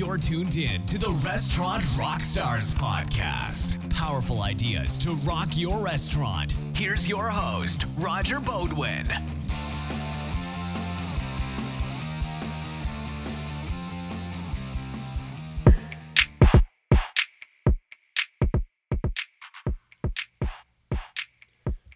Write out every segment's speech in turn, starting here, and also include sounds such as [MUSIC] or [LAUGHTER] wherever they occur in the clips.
You're tuned in to the Restaurant Rockstars podcast. Powerful ideas to rock your restaurant. Here's your host, Roger Beaudoin.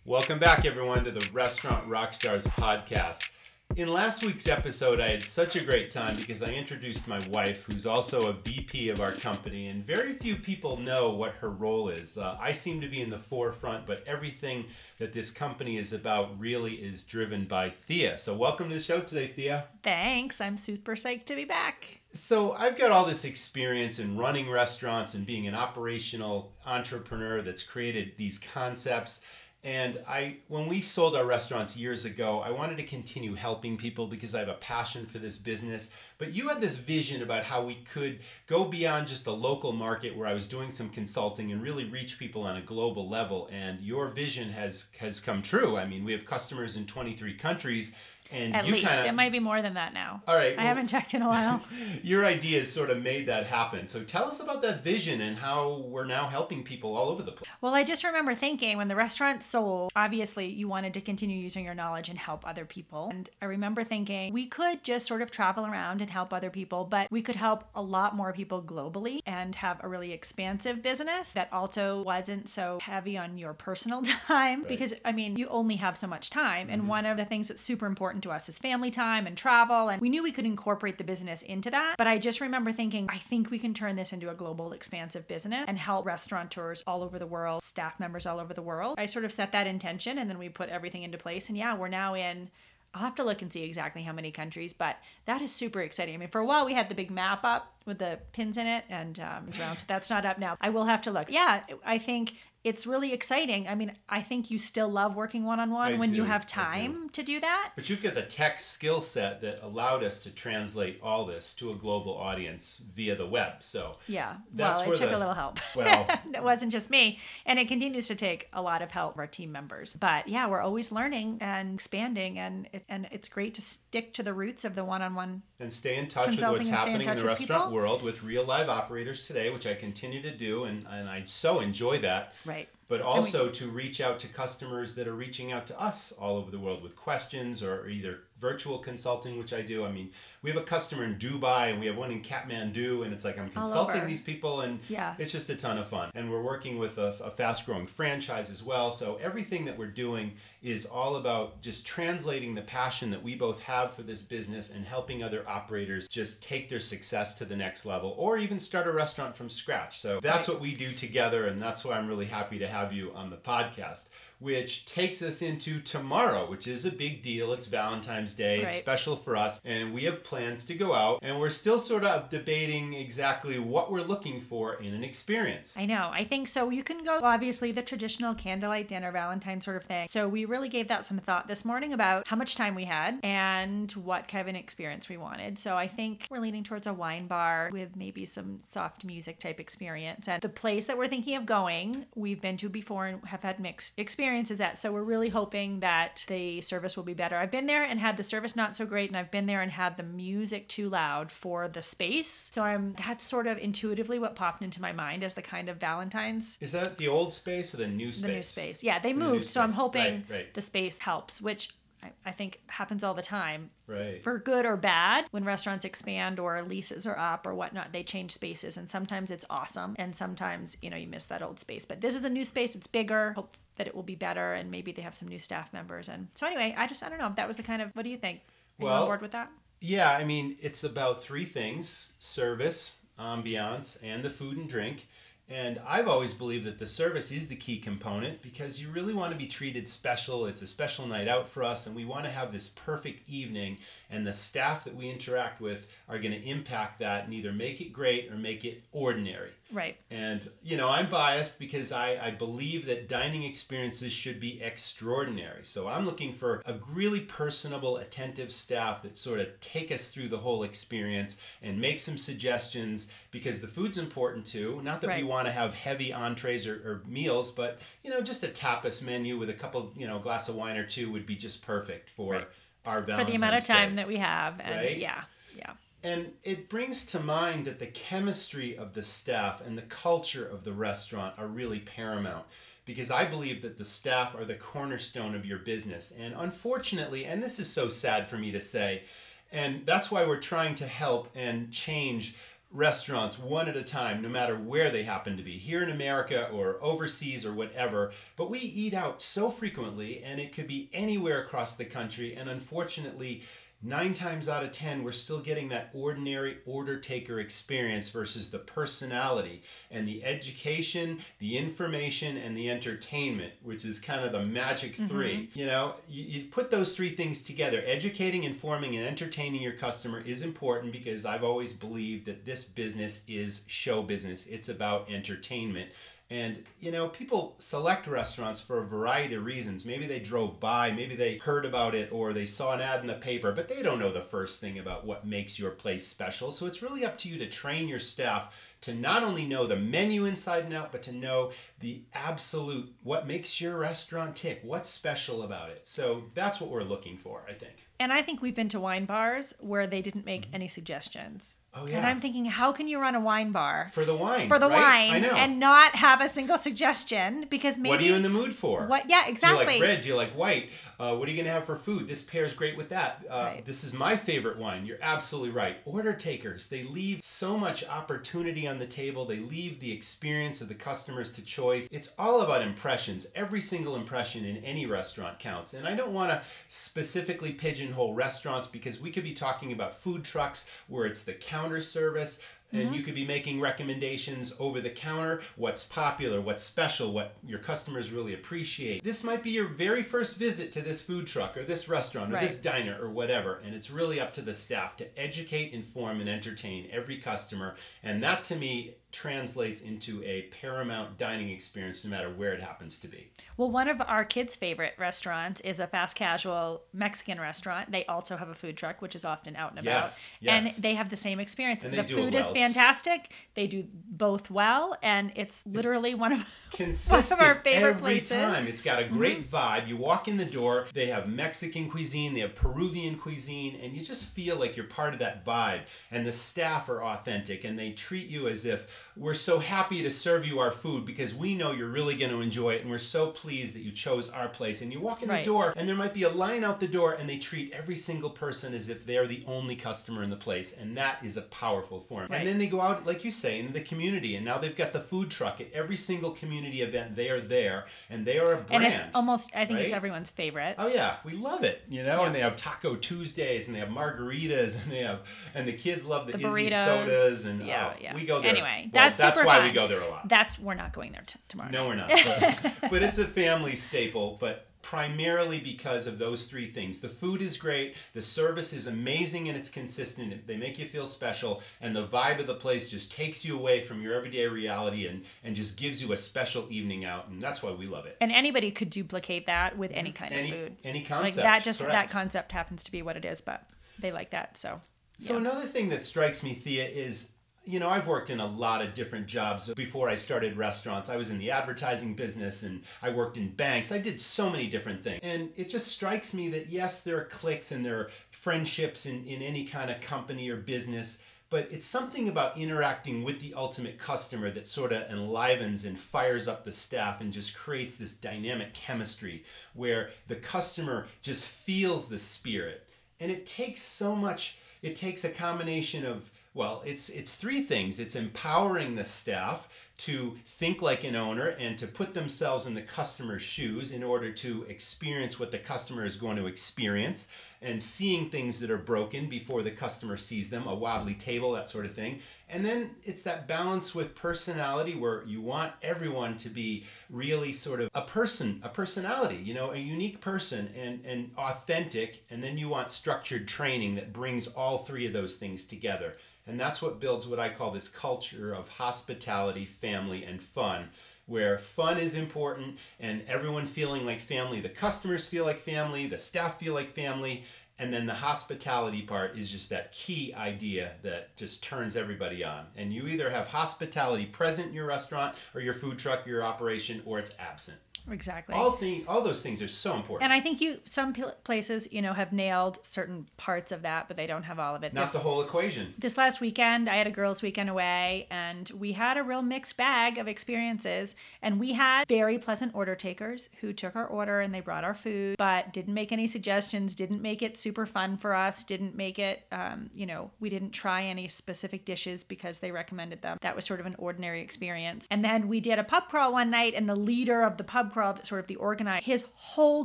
Welcome back, everyone, to the Restaurant Rockstars podcast. In last week's episode, I had such a great time because I introduced my wife, who's also a VP of our company, and very few people know what her role is. Uh, I seem to be in the forefront, but everything that this company is about really is driven by Thea. So, welcome to the show today, Thea. Thanks. I'm super psyched to be back. So, I've got all this experience in running restaurants and being an operational entrepreneur that's created these concepts and I, when we sold our restaurants years ago, I wanted to continue helping people because I have a passion for this business. But you had this vision about how we could go beyond just the local market where I was doing some consulting and really reach people on a global level. And your vision has has come true. I mean, we have customers in 23 countries and At least. kinda- It might be more than that now. All right. I haven't checked in a while. [LAUGHS] your ideas sort of made that happen. So tell us about that vision and how we're now helping people all over the place. well, I just remember thinking when the restaurant sold, obviously you wanted to continue using your knowledge and help other people. And I remember thinking we could just sort of travel around and help other people, but we could help a lot more people globally and have a really expansive business that also wasn't so heavy on your personal [LAUGHS] time. Because, I mean, you only have so much time. And mm-hmm. one of the things that's super important to us is family time and travel. And we knew we could incorporate the business into that. But I just remember thinking, I think we can turn this into a global, expansive business and help restaurateurs all over the world, staff members all over the world. I sort of set that intention and then we put everything into place. And yeah, we're now in. I'll have to look and see exactly how many countries, but that is super exciting. I mean, for a while we had the big map up with the pins in it, and um, around, so that's not up now. I will have to look. Yeah, I think it's really exciting. I mean, I think you still love working one on one when you do, I have do. time to do that. But you've got the tech skill set that allowed us to translate all this to a global audience via the web. So Yeah. That's well, it took the- a little help. [LAUGHS] Well- it wasn't just me. And it continues to take a lot of help of our team members. But yeah, we're always learning and expanding and it, and it's great to stick to the roots of the one-on-one. and stay in touch with what's and stay in happening in, the restaurant people. world with real live operators today, which I continue to do, and, and I so enjoy that. Right. But also to reach out to customers that are reaching out to us all over the world with questions or either virtual consulting, which I do. I mean, we have a customer in Dubai and we have one in Kathmandu, and it's like I'm consulting these people, and Yeah. it's just a ton of fun. And we're working with a, a fast growing franchise as well. So everything that we're doing is all about just translating the passion that we both have for this business and helping other operators just take their success to the next level or even start a restaurant from scratch. So that's Right. what we do together. And that's why I'm really happy to have you on the podcast. Which takes us into tomorrow, which is a big deal. It's Valentine's Day. It's special for us. And we have plans to go out. And we're still sort of debating exactly what we're looking for in an experience. I know. I think so. You can go obviously the traditional candlelight dinner, Valentine sort of thing. So we really gave that some thought this morning about how much time we had and what kind of an experience we wanted. So I think we're leaning towards a wine bar with maybe some soft music type experience. And the place that we're thinking of going, we've been to before and have had mixed experiences at. So we're really hoping that the service will be better. I've been there and had the service not so great, and I've been there and had the music too loud for the space. So I'm that's sort of intuitively what popped into my mind as the kind of Valentine's Is that the old space or the new space? the new space. Yeah, they The moved, so I'm hoping Right, right. the space helps, which I, I think happens all the time. Right. For good or bad, when restaurants expand or leases are up or whatnot, they change spaces, and sometimes it's awesome, and sometimes you know you miss that old space. But this is a new space; it's bigger. Hope that it will be better, and maybe they have some new staff members. And so anyway, I just I don't know if that was the kind of what do you think? Are you Well, on board with that? Yeah, I mean, it's about three things service, ambiance, and the food and drink. And I've always believed that the service is the key component because you really want to be treated special. It's a special night out for us, and we want to have this perfect evening. And the staff that we interact with are going to impact that and either make it great or make it ordinary. Right. And, you know, I'm biased because I, I believe that dining experiences should be extraordinary. So I'm looking for a really personable, attentive staff that sort of take us through the whole experience and make some suggestions because the food's important too. Not that we want to have heavy entrees or, or meals, but, you know, just a tapas menu with a couple, you know, glass of wine or two would be just perfect for Right. our For the amount of time Day. that we have, and Right? yeah, yeah. And it brings to mind that the chemistry of the staff and the culture of the restaurant are really paramount because I believe that the staff are the cornerstone of your business. And unfortunately, and this is so sad for me to say, and that's why we're trying to help and change restaurants one at a time, no matter where they happen to be, here in America or overseas or whatever. But we eat out so frequently, and it could be anywhere across the country. And unfortunately, nine times out of ten, we're still getting that ordinary order taker experience versus the personality and the education, the information, and the entertainment, which is kind of the magic 3 mm-hmm. You know, you, you put those three things together educating, informing, and entertaining your customer is important because I've always believed that this business is show business, it's about entertainment. And, you know, people select restaurants for a variety of reasons. Maybe they drove by, maybe they heard about it, or they saw an ad in the paper, but they don't know the first thing about what makes your place special. So it's really up to you to train your staff to not only know the menu inside and out, but to know the absolute what makes your restaurant tick, what's special about it. So that's what we're looking for, I think. And I think we've been to wine bars where they didn't make mm-hmm. any suggestions. Oh yeah. And I'm thinking, how can you run a wine bar for the wine for the right? wine and not have a single suggestion? Because maybe what are you in the mood for? What? Yeah, exactly. Do you like red? Do you like white? Uh, what are you gonna have for food? This pairs great with that. Uh, right. This is my favorite wine. You're absolutely right. Order takers, they leave so much opportunity on the table. They leave the experience of the customers to choice. It's all about impressions. Every single impression in any restaurant counts. And I don't want to specifically pigeonhole restaurants because we could be talking about food trucks where it's the counter service and mm-hmm. you could be making recommendations over the counter what's popular what's special what your customers really appreciate this might be your very first visit to this food truck or this restaurant or right. this diner or whatever and it's really up to the staff to educate inform and entertain every customer and that to me translates into a paramount dining experience no matter where it happens to be. Well, one of our kids' favorite restaurants is a fast casual Mexican restaurant. They also have a food truck, which is often out and about. Yes, yes. And they have the same experience. And the food well. is fantastic. They do both well, and it's literally it's [LAUGHS] one of consistent one of our favorite every places. time. It's got a great mm-hmm. vibe. You walk in the door, they have Mexican cuisine, they have Peruvian cuisine, and you just feel like you're part of that vibe. And the staff are authentic and they treat you as if we're so happy to serve you our food because we know you're really going to enjoy it and we're so pleased that you chose our place. And you walk in right. the door and there might be a line out the door and they treat every single person as if they're the only customer in the place. And that is a powerful form. Right. And then they go out, like you say, into the community and now they've got the food truck at every single community event. They are there and they are a brand. And it's almost, I think right? it's everyone's favorite. Oh yeah, we love it, you know. Yeah. And they have Taco Tuesdays and they have margaritas [LAUGHS] and they have, and the kids love the, the IZZE sodas and yeah, oh, yeah. we go there. Anyway, that's that's why fun. we go there a lot. That's we're not going there t- tomorrow. No, we're not. But, [LAUGHS] but it's a family staple. But primarily because of those three things. The food is great, the service is amazing and it's consistent. They make you feel special, and the vibe of the place just takes you away from your everyday reality and, and just gives you a special evening out. And that's why we love it. And anybody could duplicate that with any kind any, of food. Any concept. Like that just correct. that concept happens to be what it is, but they like that. So So yeah. another thing that strikes me, Thea, is you know, I've worked in a lot of different jobs before I started restaurants. I was in the advertising business and I worked in banks. I did so many different things. And it just strikes me that yes, there are cliques and there are friendships in, in any kind of company or business, but it's something about interacting with the ultimate customer that sort of enlivens and fires up the staff and just creates this dynamic chemistry where the customer just feels the spirit. And it takes so much, it takes a combination of well, it's it's three things. It's empowering the staff to think like an owner and to put themselves in the customer's shoes in order to experience what the customer is going to experience and seeing things that are broken before the customer sees them, a wobbly table, that sort of thing. And then it's that balance with personality where you want everyone to be really sort of a person, a personality, you know, a unique person and, and authentic. And then you want structured training that brings all three of those things together. And that's what builds what I call this culture of hospitality, family, and fun, where fun is important and everyone feeling like family. The customers feel like family, the staff feel like family, and then the hospitality part is just that key idea that just turns everybody on. And you either have hospitality present in your restaurant or your food truck, your operation, or it's absent. Exactly. All thing, all those things are so important. and I think you some places, you know, have nailed certain parts of that, but they don't have all of it. Not This- the whole equation. this last weekend i had a girls weekend away and we had a real mixed bag of experiences and we had very pleasant order takers who took our order and they brought our food but didn't make any suggestions didn't make it super fun for us didn't make it um, you know we didn't try any specific dishes because they recommended them that was sort of an ordinary experience and then we did a pub crawl one night and the leader of the pub crawl sort of the organizer his whole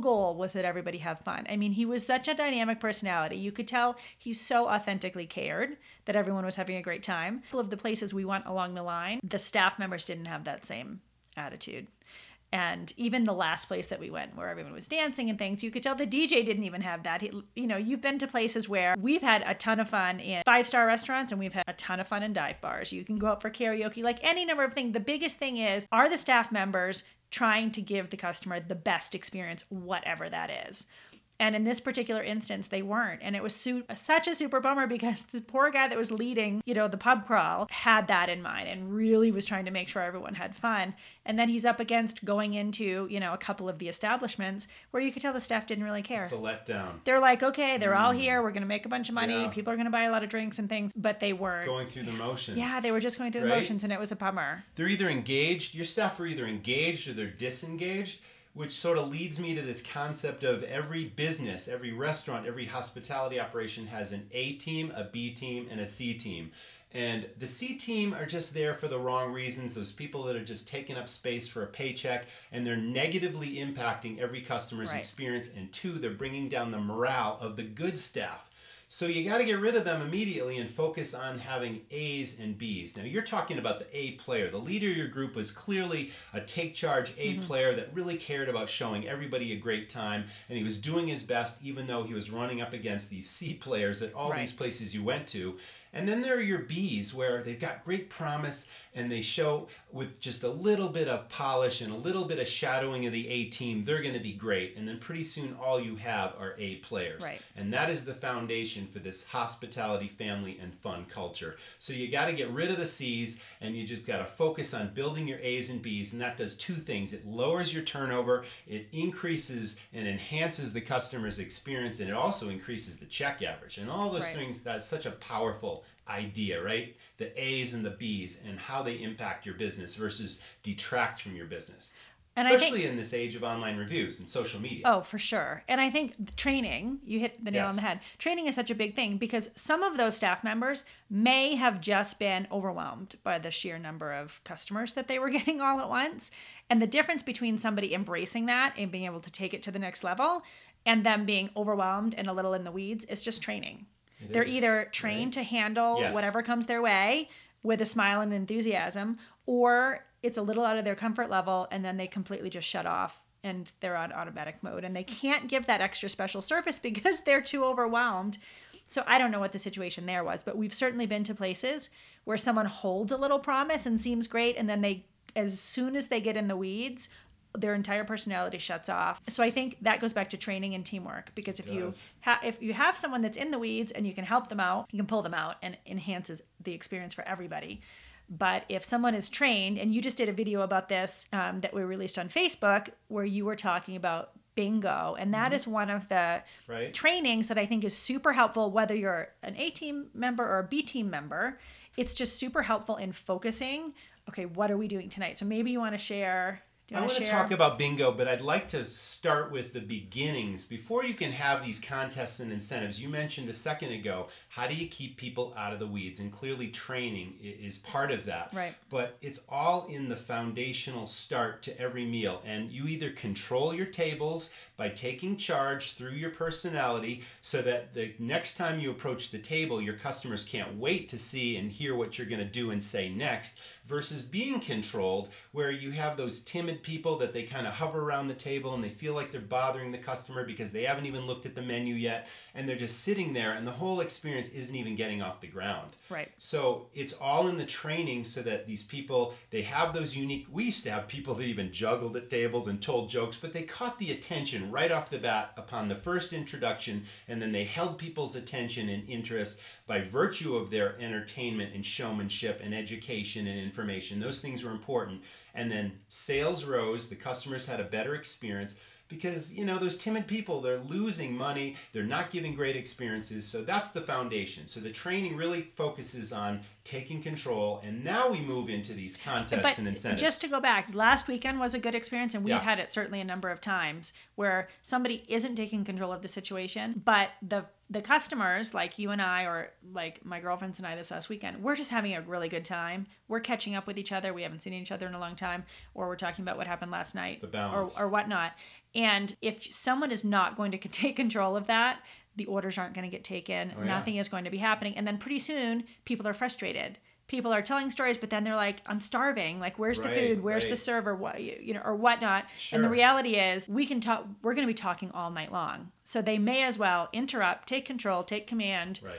goal was that everybody have fun i mean he was such a dynamic personality you could tell he so authentically cared that everyone was having a great time. All of the places we went along the line, the staff members didn't have that same attitude. And even the last place that we went, where everyone was dancing and things, you could tell the DJ didn't even have that. He, you know, you've been to places where we've had a ton of fun in five star restaurants and we've had a ton of fun in dive bars. You can go out for karaoke, like any number of things. The biggest thing is, are the staff members trying to give the customer the best experience, whatever that is? And in this particular instance, they weren't. And it was su- such a super bummer because [LAUGHS] the poor guy that was leading, you know, the pub crawl had that in mind and really was trying to make sure everyone had fun. And then he's up against going into, you know, a couple of the establishments where you could tell the staff didn't really care. It's a letdown. They're like, okay, they're all here. We're going to make a bunch of money. Mm. Yeah. People are going to buy a lot of drinks and things. But they weren't. Going through the motions. yeah, they were just going through the motions and it was a bummer. they're either engaged your staff are either engaged or they're disengaged which sort of leads me to this concept of every business every restaurant every hospitality operation has an a team a b team and a c team and the C team are just there for the wrong reasons. Those people that are just taking up space for a paycheck and they're negatively impacting every customer's Right. experience. And two, they're bringing down the morale of the good staff. So you got to get rid of them immediately and focus on having A's and B's. Now you're talking about the A player. The leader of your group was clearly a take charge A mm-hmm. player that really cared about showing everybody a great time and he was doing his best even though he was running up against these C players at all Right. these places you went to. And then there are your B's where they've got great promise and they show with just a little bit of polish and a little bit of shadowing of the A team, they're going to be great. And then pretty soon all you have are A players. Right. And that is the foundation for this hospitality, family, and fun culture. So you got to get rid of the C's and you just got to focus on building your A's and B's. And that does two things it lowers your turnover, it increases and enhances the customer's experience, and it also increases the check average. And all those Right. things, that's such a powerful idea, right? The A's and the B's and how they impact your business versus detract from your business. And I think- Especially in this age of online reviews and social media. Oh, for sure. And I think training, you hit the nail Yes. on the head. Training is such a big thing because some of those staff members may have just been overwhelmed by the sheer number of customers that they were [LAUGHS] getting all at once. And the difference between somebody embracing that and being able to take it to the next level and them being overwhelmed and a little in the weeds is just training. It They're is, either trained to handle Yes. whatever comes their way with a smile and enthusiasm, or it's a little out of their comfort level and then they completely just shut off and they're on automatic mode and they can't give that extra special service [LAUGHS] because they're too overwhelmed. So I don't know what the situation there was, but we've certainly been to places where someone holds a little promise and seems great and then they as soon as they get in the weeds, their entire personality shuts off. So I think that goes back to training and teamwork because if you ha- if you have someone that's in the weeds and you can help them out, you can pull them out and enhances the experience for everybody. But if someone is trained, and you just did a video about this um, that we released on Facebook, where you were talking about bingo, and that is one of the Right. trainings that I think is super helpful, whether you're an A team member or a B team member. It's just super helpful in focusing. Okay, what are we doing tonight? So maybe you want to share. I want to to talk about bingo, but I'd like to start with the beginnings. Before you can have these contests and incentives, you mentioned a second ago, how do you keep people out of the weeds? And clearly, training is part of that. Right. But it's all in the foundational start to every meal. And you either control your tables by taking charge through your personality so that the next time you approach the table, your customers can't wait to see and hear what you're going to do and say next, versus being controlled, where you have those timid people that they kind of hover around the table and they feel like they're bothering the customer because they haven't even looked at the menu yet and they're just sitting there and the whole experience isn't even getting off the ground. Right. So it's all in the training so that these people they have those unique we used to have people that even juggled at tables and told jokes, but they caught the attention right off the bat upon the first introduction and then they held people's attention and interest by virtue of their entertainment and showmanship and education and information. Those things were important. And then sales rose, the customers had a better experience because you know those timid people they're losing money they're not giving great experiences so that's the foundation. So the training really focuses on taking control and now we move into these contests but and incentives. just to go back last weekend was a good experience and we've Yeah. had it certainly a number of times where somebody isn't taking control of the situation but the the customers like you and i or like my girlfriends and i this last weekend we're just having a really good time. We're catching up with each other. We haven't seen each other in a long time or we're talking about what happened last night The balance. or, or whatnot and if someone is not going to [LAUGHS] take control of that the orders aren't going to get taken. Oh, yeah. nothing is going to be happening. And then pretty soon people are frustrated. People are telling stories but then they're like i'm starving. Like where's the food? Where's the server? What you you know or whatnot. And the reality is we can talk we're going to be talking all night long. So they may as well interrupt take control take command right.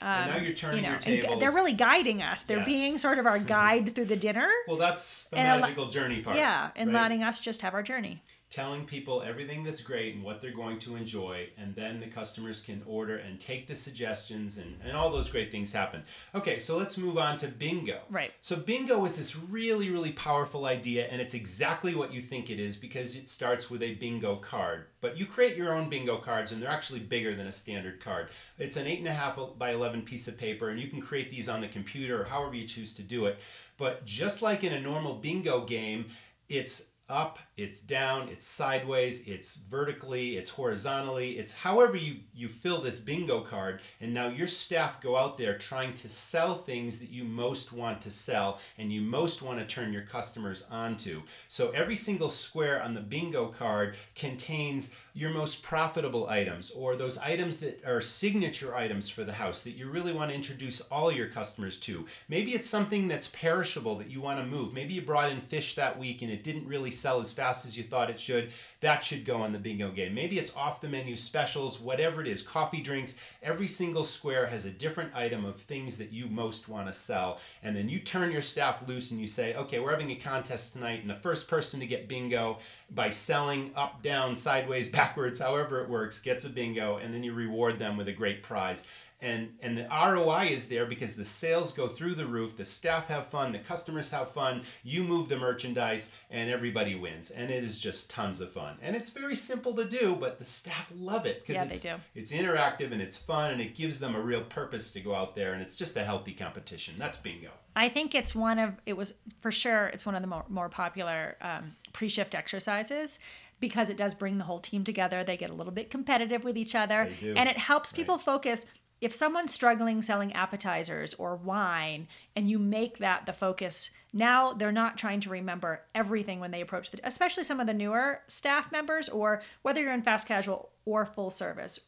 And now you're turning Um, you know your tables they're really guiding us. They're Yes. being sort of our [LAUGHS] guide through the dinner. Well that's the And a lo- magical journey part yeah and right? letting us just have our journey telling people everything that's great and what they're going to enjoy and then the customers can order and take the suggestions and, and all those great things happen. Okay so let's move on to bingo. Right. so bingo is this really really powerful idea and it's exactly what you think it is because it starts with a bingo card. But you create your own bingo cards and they're actually bigger than a standard card. It's an eight and a half by 11 piece of paper and you can create these on the computer or however you choose to do it. But just like in a normal bingo game it's up, it's down, it's sideways, it's vertically, it's horizontally, it's however you, you fill this bingo card. And now your staff go out there trying to sell things that you most want to sell and you most want to turn your customers onto. So every single square on the bingo card contains your most profitable items or those items that are signature items for the house that you really want to introduce all your customers to. Maybe it's something that's perishable that you want to move. Maybe you brought in fish that week and it didn't really sell as fast as you thought it should. That should go on the bingo game. Maybe it's off the menu specials, whatever it is, coffee drinks. Every single square has a different item of things that you most want to sell. And then you turn your staff loose and you say, okay, we're having a contest tonight, and the first person to get bingo by selling up, down, sideways, [LAUGHS] backwards, however it works, gets a bingo, and then you reward them with a great prize. And, and the ROI is there because the sales go through the roof, the staff have fun, the customers have fun, you move the merchandise, and everybody wins. And it is just tons of fun. And it's very simple to do, but the staff love it because Yeah, they it's, do. it's interactive and it's fun and it gives them a real purpose to go out there and it's just a healthy competition. That's bingo. I think it's one of it was for sure it's one of the more, more popular um, pre-shift exercises because it does bring the whole team together. They get a little bit competitive with each other, and it helps people focus. If someone's struggling selling appetizers or wine, and you make that the focus, now they're not trying to remember everything when they approach the, especially some of the newer staff members, or whether you're in fast casual or full service.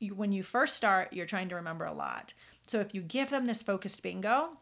You, when you first start, you're trying to remember a lot. So if you give them this focused bingo,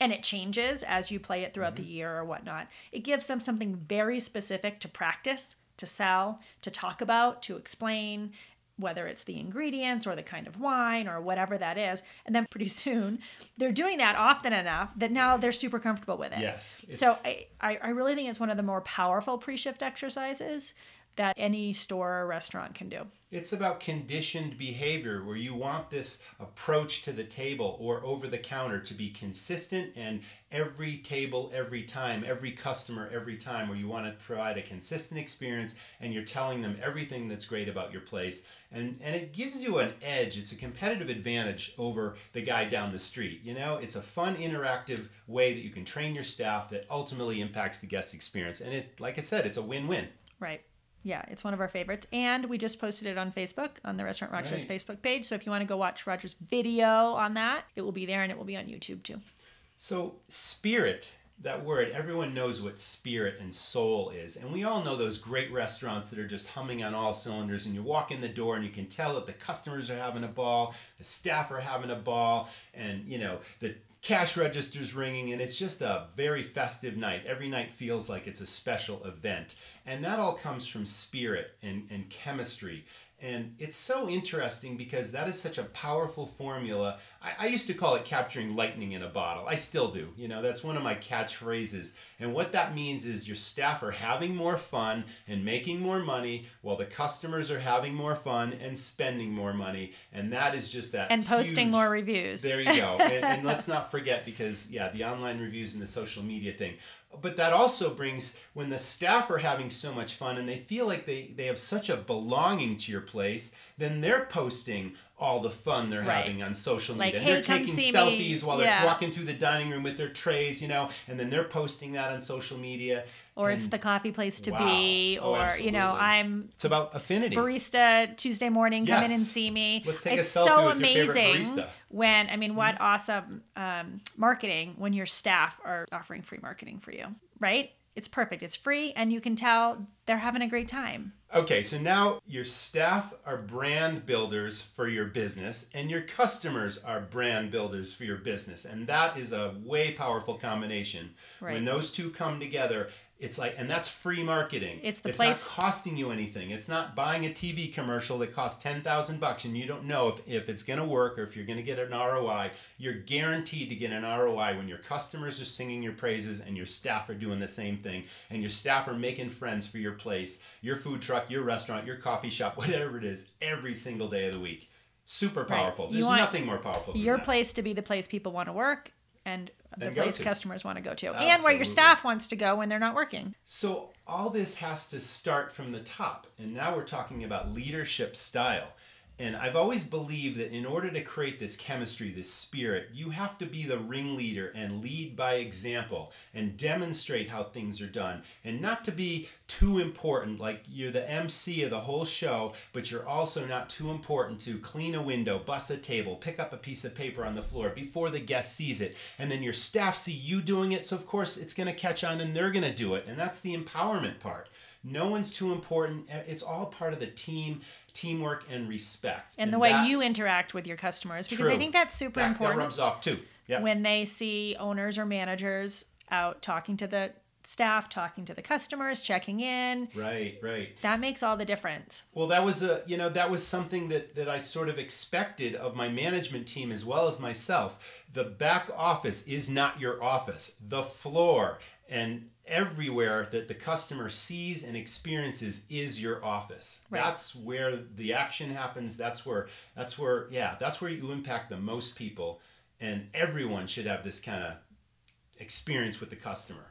and it changes as you play it throughout the mm-hmm. year or whatnot. It gives them something very specific to practice, to sell, to talk about, to explain, whether it's the ingredients or the kind of wine or whatever that is. And then pretty [LAUGHS] soon they're doing that often enough that now they're super comfortable with it. Yes, So I, I really think it's one of the more powerful pre shift exercises that any store or restaurant can do. It's about conditioned behavior where you want this approach to the table or over the counter to be consistent and every table, every time, every customer, every time, where you want to provide a consistent experience and you're telling them everything that's great about your place. And, and it gives you an edge. It's a competitive advantage over the guy down the street. You know, it's a fun, interactive way that you can train your staff that ultimately impacts the guest experience. And it, like I said, it's a win win. Right. Yeah, it's one of our favorites. And we just posted it on Facebook, on the Restaurant Rockstars Right. Facebook page. So if you want to go watch Roger's video on that, it will be there and it will be on YouTube too. So, spirit, that word, everyone knows what spirit and soul is. And we all know those great restaurants that are just humming on all cylinders. And you walk in the door and you can tell that the customers are having a ball, the staff are having a ball, and, you know, the cash register's ringing. And it's just a very festive night. Every night feels like it's a special event. And that all comes from spirit and, and chemistry. And it's so interesting because that is such a powerful formula. I, I, used to call it capturing lightning in a bottle. I still do. You know, that's one of my catchphrases. And what that means is your staff are having more fun and making more money while the customers are having more fun and spending more money. And that is just that. And posting huge, more reviews. There you go. [LAUGHS] and, and let's not forget because, yeah, the online reviews and the social media thing but that also brings when the staff are having so much fun and they feel like they, they have such a belonging to your place then they're posting all the fun they're right. having on social media. Like, and hey, they're taking selfies me. while yeah. they're walking through the dining room with their trays, you know, and then they're posting that on social media. Or and, it's the coffee place to wow. be, oh, or you know, I'm. It's about affinity. Barista Tuesday morning, come in and see me. Let's take it's a selfie so with amazing your favorite barista. when I mean, what mm-hmm. awesome um, marketing when your staff are offering free marketing for you, right? It's perfect. It's free, and you can tell they're having a great time. Okay, so now your staff are brand builders for your business, and your customers are brand builders for your business. And that is a way powerful combination. Right. When those two come together, it's like, and that's free marketing. It's the it's place. not costing you anything. It's not buying a TV commercial that costs ten thousand bucks and you don't know if, if it's going to work or if you're going to get an ROI. You're guaranteed to get an ROI when your customers are singing your praises and your staff are doing the same thing, and your staff are making friends for your place, your food truck, your restaurant, your coffee shop, [LAUGHS] whatever it is, every single day of the week. Super powerful. Right. There's nothing more powerful. your that. place to be the place people want to work and the place customers want to go to, and where your staff wants to go when they're not working. So all this has to start from the top. And now we're talking about leadership style. And I've always believed that in order to create this chemistry, this spirit, you have to be the ringleader and lead by example and demonstrate how things are done. And not to be too important, like you're the MC of the whole show, but you're also not too important to clean a window, bust a table, pick up a piece of paper on the floor before the guest sees it. And then your staff see you doing it. So, of course, it's going to catch on and they're going to do it. And that's the empowerment part. No one's too important. Uh, it's all part of the team, teamwork, and respect. And, the way you interact with your customers, because True. I think that's super that, important. That rubs off too. Yeah. When they see owners or managers out talking to the staff, talking to the customers, checking in. Right, right. That makes all the difference. Well, that was a you know that was something that that I sort of expected of my management team as well as myself. The back office is not your office. The floor and everywhere that the customer sees and experiences is your office. Right. that's where the action happens. That's where that's where yeah that's where you impact the most people. And everyone should have this kind of experience with the customer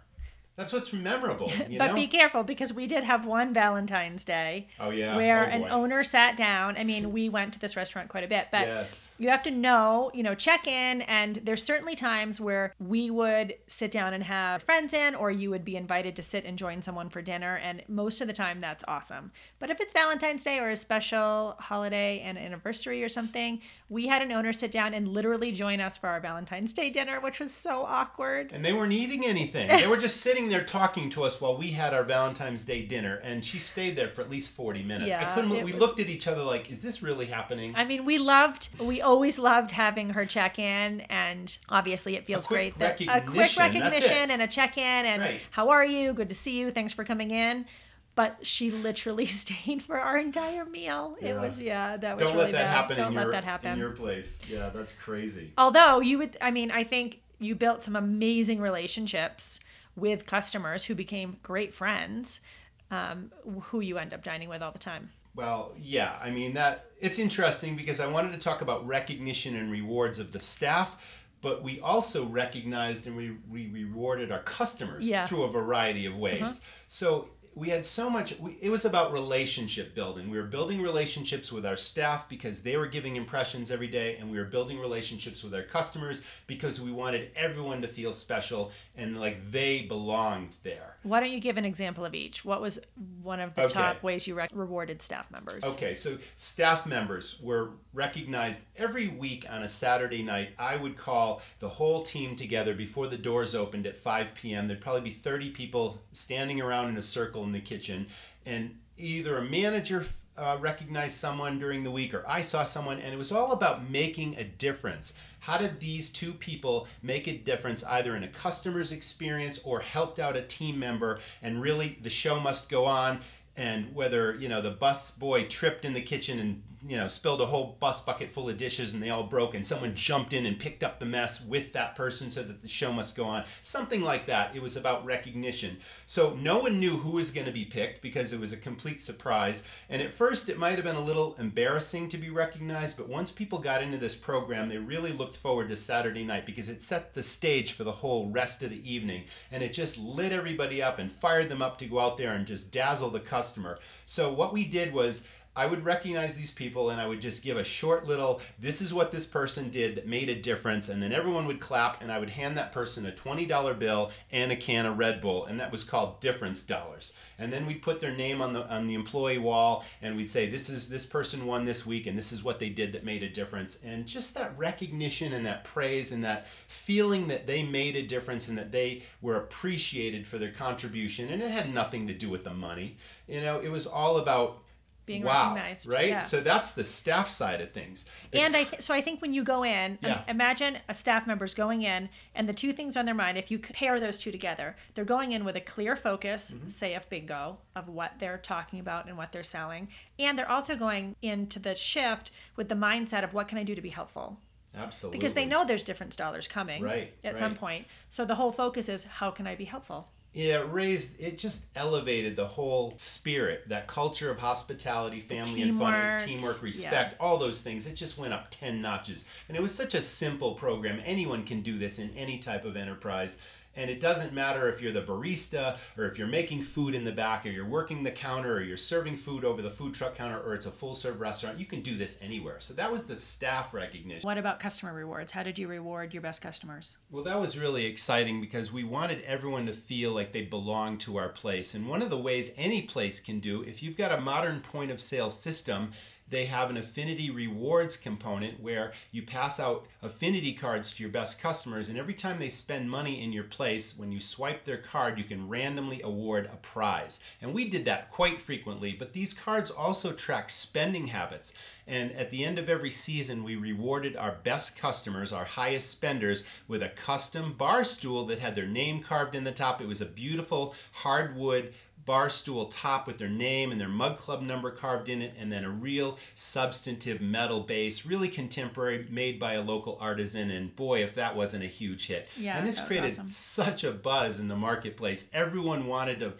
that's what's memorable [LAUGHS] you but know be careful because we did have one Valentine's Day oh yeah where Oh, an boy. owner sat down. I mean, [LAUGHS] we went to this restaurant quite a bit, but yes you have to know, you know, check in. And there's certainly times where we would sit down and have friends in, or you would be invited to sit and join someone for dinner. And most of the time, that's awesome. But if it's Valentine's Day or a special holiday and anniversary or something, we had an owner sit down and literally join us for our Valentine's Day dinner, which was so awkward. And they weren't eating anything. They were just [LAUGHS] sitting there talking to us while we had our Valentine's Day dinner, and she stayed there for at least forty minutes. Yeah, I couldn't. We was- looked at each other like, "Is this really happening?" I mean, we loved, we always loved having her check in, and obviously it feels great that a quick recognition, that's it. recognition and a check in and Right. how are you? Good to see you. Thanks for coming in. But she literally [LAUGHS] stayed for our entire meal. It was yeah, that was Don't really let that bad. happen Don't in let your that happen. in your place. Yeah, that's crazy. Although you would, I mean, I think you built some amazing relationships with customers who became great friends, um, who you end up dining with all the time. Well, yeah, I mean that it's interesting because I wanted to talk about recognition and rewards of the staff, but we also recognized and we, we rewarded our customers Yeah. through a variety of ways. Uh-huh. So we had so much we, it was about relationship building we were building relationships with our staff because they were giving impressions every day and we were building relationships with our customers because we wanted everyone to feel special and like they belonged there Why don't you give an example of each? What was one of the Okay. top ways you rec- rewarded staff members? Okay, so staff members were recognized every week on a Saturday night. I would call the whole team together before the doors opened at 5 p.m. There'd probably be 30 people standing around in a circle in the kitchen, and either a manager uh, recognized someone during the week or I saw someone, and it was all about making a difference. How did these two people make a difference either in a customer's experience or helped out a team member? And really, the show must go on and whether you know the bus boy tripped in the kitchen and you know spilled a whole bus bucket full of dishes and they all broke and someone jumped in and picked up the mess with that person so that the show must go on. Something like that. It was about recognition. So no one knew who was going to be picked because it was a complete surprise. And at first it might have been a little embarrassing to be recognized but once people got into this program they really looked forward to saturday night because it set the stage for the whole rest of the evening. And it just lit everybody up and fired them up to go out there and just dazzle the customer. So what we did was I would recognize these people and I would just give a short little, this is what this person did that made a difference. And then everyone would clap and I would hand that person a $20 bill and a can of Red Bull. And that was called difference dollars. And then we'd put their name on the, on the employee wall and we'd say, this is, this person won this week and this is what they did that made a difference. And just that recognition and that praise and that feeling that they made a difference and that they were appreciated for their contribution. And it had nothing to do with the money. You know, it was all about being wow, recognized. right? Yeah. So that's the staff side of things. And I th- so I think when you go in, um, Yeah. imagine a staff member's going in, and the two things on their mind. If you pair those two together, they're going in with a clear focus, Mm-hmm. say of bingo, of what they're talking about and what they're selling, and they're also going into the shift with the mindset of what can I do to be helpful. absolutely Because they know there's difference dollars coming Right, at some point. So the whole focus is how can I be helpful? Yeah, it raised it just elevated the whole spirit, that culture of hospitality, family and fun, and teamwork, teamwork, yeah. respect, all those things. It just went up 10 notches. And it was such a simple program. Anyone can do this in any type of enterprise. And it doesn't matter if you're the barista or if you're making food in the back or you're working the counter or you're serving food over the food truck counter or it's a full serve restaurant. You can do this anywhere. So that was the staff recognition. What about customer rewards? How did you reward your best customers? Well, that was really exciting because we wanted everyone to feel like they belong to our place. And one of the ways any place can do, if you've got a modern point of sale system, they have an affinity rewards component where you pass out affinity cards to your best customers. And every time they spend money in your place, when you swipe their card, you can randomly award a prize. And we did that quite frequently, but these cards also track spending habits. And at the end of every season, we rewarded our best customers, our highest spenders, with a custom bar stool that had their name carved in the top. It was a beautiful hardwood bar stool top with their name and their mug club number carved in it, and then a real substantive metal base, really contemporary, made by a local artisan. And boy, if that wasn't a huge hit. Yeah, and this created awesome. such a buzz in the marketplace. Everyone wanted to.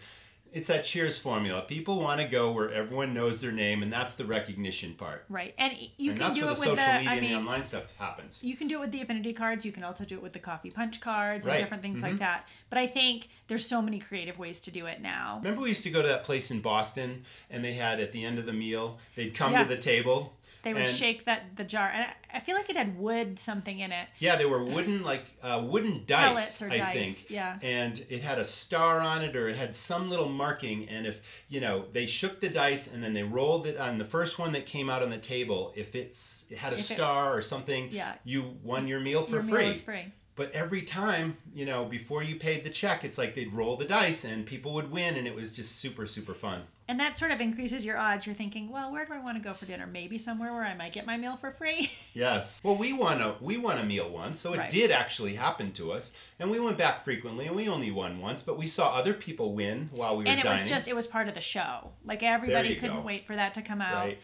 It's that Cheers formula. People want to go where everyone knows their name, and that's the recognition part. Right. And you and can that's do where it the with social the media I and mean, the online stuff happens. you can do it with the affinity cards you can also do it with the coffee punch cards and Right. Mm-hmm. different things like that but i think there's so many creative ways to do it now Remember, we used to go to that place in Boston, and they had at the end of the meal, they'd come Yeah. to the table. They would and- shake that the jar and I, I feel like it had wood something in it Yeah, they were wooden, like uh, wooden dice, Pellets or I dice, think. yeah. And it had a star on it, or it had some little marking. And if you know, they shook the dice and then they rolled it on the first one that came out on the table. If it's it had a If it- star or something, Yeah. you won your meal for your free. meal was free But every time, you know, before you paid the check, it's like they'd roll the dice and people would win, and it was just super, super fun. and that sort of increases your odds you're thinking well where do i want to go for dinner maybe somewhere where i might get my meal for free [LAUGHS] Yes. Well, we won a we won a meal once, so it Right. did actually happen to us, and we went back frequently, and we only won once, but we saw other people win while we were and it dining. was just it was part of the show like everybody couldn't go. wait for that to come out Right.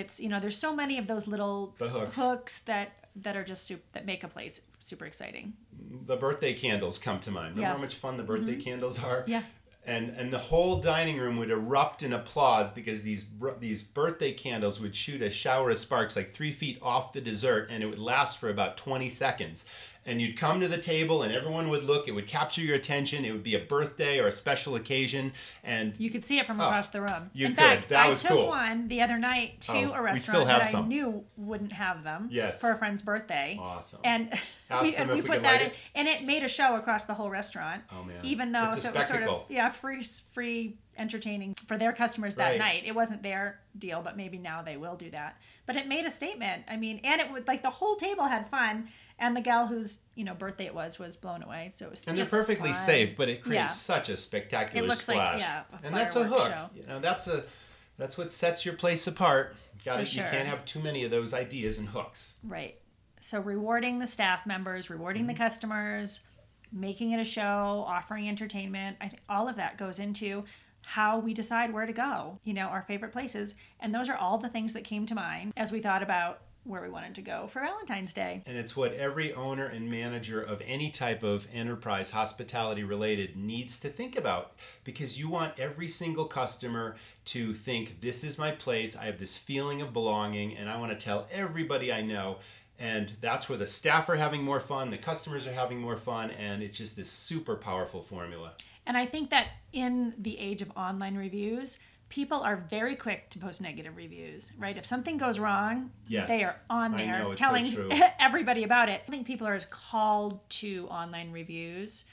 it's you know there's so many of those little hooks. hooks that that are just that make a place super exciting the birthday candles come to mind. Remember Yeah. Mm-hmm. how much fun the birthday candles are? Yeah. And and the whole dining room would erupt in applause because these these birthday candles would shoot a shower of sparks like three feet off the dessert, and it would last for about twenty seconds. And you'd come to the table, and everyone would look. It would capture your attention. It would be a birthday or a special occasion, and You could see it from ah, across the room. You In could. fact, That I was took cool. one the other night to Oh, a restaurant that I knew wouldn't have them Yes. for a friend's birthday. Awesome. And [LAUGHS] we, and we we put that in, it. and it made a show across the whole restaurant. Oh, man. Even though so it was sort of yeah free free entertaining for their customers that Right. night. It wasn't their deal, but maybe now they will do that. But it made a statement. I mean, and it would like the whole table had fun, and the gal whose you know birthday it was was blown away. So it was and they're perfectly fun. safe, but it creates Yeah. such a spectacular It looks like, splash. yeah, a and that's a hook. show. You know, that's a that's what sets your place apart. Got For to You can't have too many of those ideas and hooks. Right. So rewarding the staff members, rewarding Mm-hmm. the customers, making it a show, offering entertainment. I think all of that goes into how we decide where to go, you know, our favorite places. And those are all the things that came to mind as we thought about where we wanted to go for Valentine's Day. And it's what every owner and manager of any type of enterprise, hospitality related, needs to think about because you want every single customer to think, This is my place. I have this feeling of belonging, and I want to tell everybody I know. And that's where the staff are having more fun, the customers are having more fun, and it's just this super powerful formula. And I think that in the age of online reviews, people are very quick to post negative reviews, right? If something goes wrong, Yes. they are on there know, it's so telling [LAUGHS] everybody about it. I think people are as called to online reviews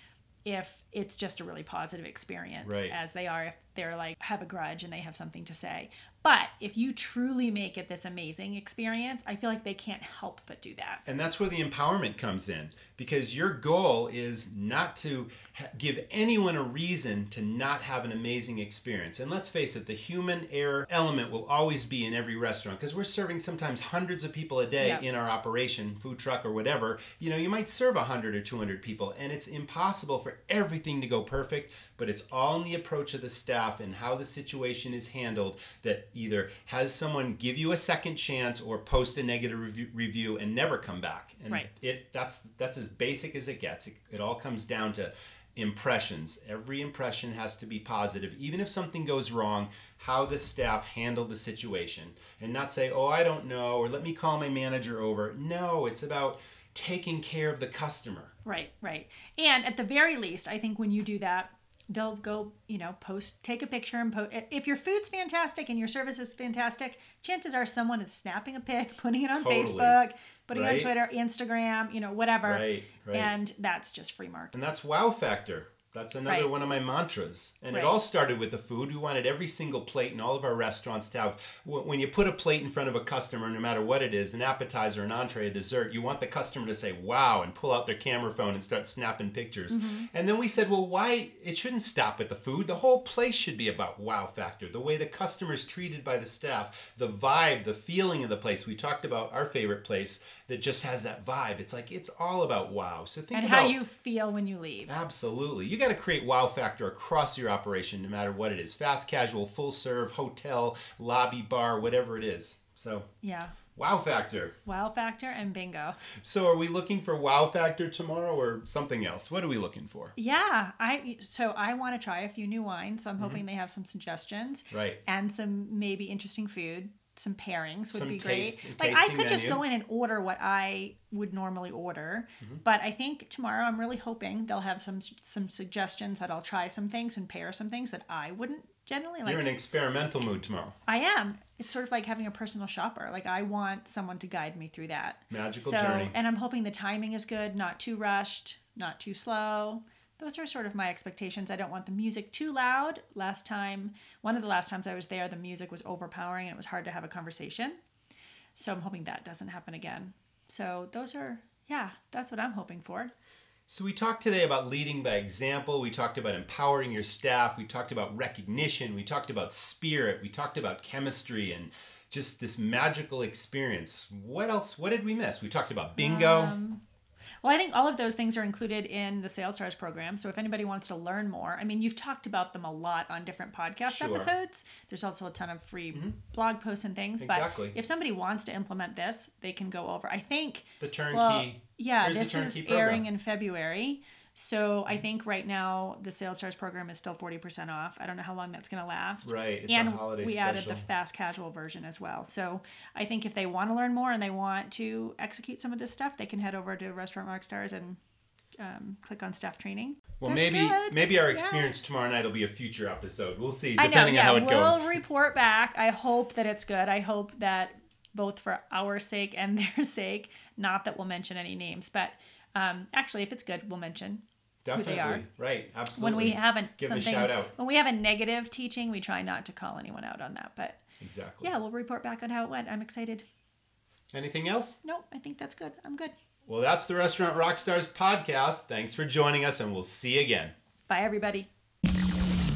if it's just a really positive experience Right. as they are if they're like have a grudge and they have something to say. But if you truly make it this amazing experience, I feel like they can't help but do that. And that's where the empowerment comes in because your goal is not to ha- give anyone a reason to not have an amazing experience. And let's face it, the human error element will always be in every restaurant because we're serving sometimes hundreds of people a day Yeah. in our operation, food truck or whatever. You know, you might serve 100 or 200 people and it's impossible for everything to go perfect, but it's all in the approach of the staff and how the situation is handled that either has someone give you a second chance or post a negative review, review and never come back. And Right. it that's that's as basic as it gets. It, it all comes down to impressions. Every impression has to be positive, even if something goes wrong. How the staff handle the situation, and not say, "Oh, I don't know," or "Let me call my manager over." No, it's about taking care of the customer. Right, right. And at the very least, I think when you do that, they'll go, you know, post, take a picture and post. If your food's fantastic and your service is fantastic, chances are someone is snapping a pic, [LAUGHS] putting it on Totally. Facebook, putting it on Twitter, Instagram, you know, whatever. Right, right. And that's just free marketing. And that's wow factor. That's another Right. one of my mantras. And Right. it all started with the food. We wanted every single plate in all of our restaurants to have, when you put a plate in front of a customer, no matter what it is, an appetizer, an entree, a dessert, you want the customer to say, wow, and pull out their camera phone and start snapping pictures. Mm-hmm. And then we said, well, why? It shouldn't stop at the food. The whole place should be about wow factor. The way the customer's treated by the staff, the vibe, the feeling of the place. We talked about our favorite place that just has that vibe. It's like, it's all about wow. So think And about how you feel when you leave. Absolutely. You got to create wow factor across your operation, no matter what it is fast casual, full serve, hotel, lobby, bar, whatever it is. So, Yeah. wow factor. Wow factor and bingo. So, are we looking for wow factor tomorrow or something else? What are we looking for? Yeah, I so I want to try a few new wines, so I'm hoping they have some suggestions Mm-hmm. Right. and some maybe interesting food. Some pairings would Some be taste- great. Like I could just go in and order what I would normally order, Mm-hmm. but I think tomorrow I'm really hoping they'll have some some suggestions that I'll try some things and pair some things that I wouldn't generally like. You're in experimental mood tomorrow. I am. It's sort of like having a personal shopper. Like I want someone to guide me through that. Magical so, journey. and I'm hoping the timing is good, not too rushed, not too slow. Those are sort of my expectations. I don't want the music too loud. Last time, one of the last times I was there, the music was overpowering and it was hard to have a conversation. So I'm hoping that doesn't happen again. So those are, yeah, that's what I'm hoping for. So, we talked today about leading by example. We talked about empowering your staff. We talked about recognition. We talked about spirit. We talked about chemistry and just this magical experience. What else? What did we miss? We talked about bingo. Um, Well, I think all of those things are included in the Sales Stars program. So if anybody wants to learn more, I mean, you've talked about them a lot on different podcast Sure. Mm-hmm. episodes. There's also a ton of free blog posts and things. Exactly. But if somebody wants to implement this, they can go over. I think the turnkey. well, yeah, this is airing in February. So I think right now the Sales Stars program is still 40% off. I don't know how long that's going to last. Right, it's a and holiday we added the fast casual version as well. So I think if they want to learn more and they want to execute some of this stuff, they can head over to Restaurant Rockstars and um, click on staff training. Well, That's maybe good. maybe our Yeah. experience tomorrow night will be a future episode. We'll see, depending know, yeah, on how it we'll goes. report back. I hope that it's good. I hope that both for our sake and [LAUGHS] their sake, not that we'll mention any names, but um, actually, if it's good, we'll mention Definitely, they are. right? Absolutely. when we haven't give something a shout out. when we have a negative teaching we try not to call anyone out on that but Exactly. yeah we'll report back on how it went i'm excited Anything else? no i think that's good i'm good Well, that's the Restaurant Rockstars podcast. Thanks for joining us, and we'll see you again. bye everybody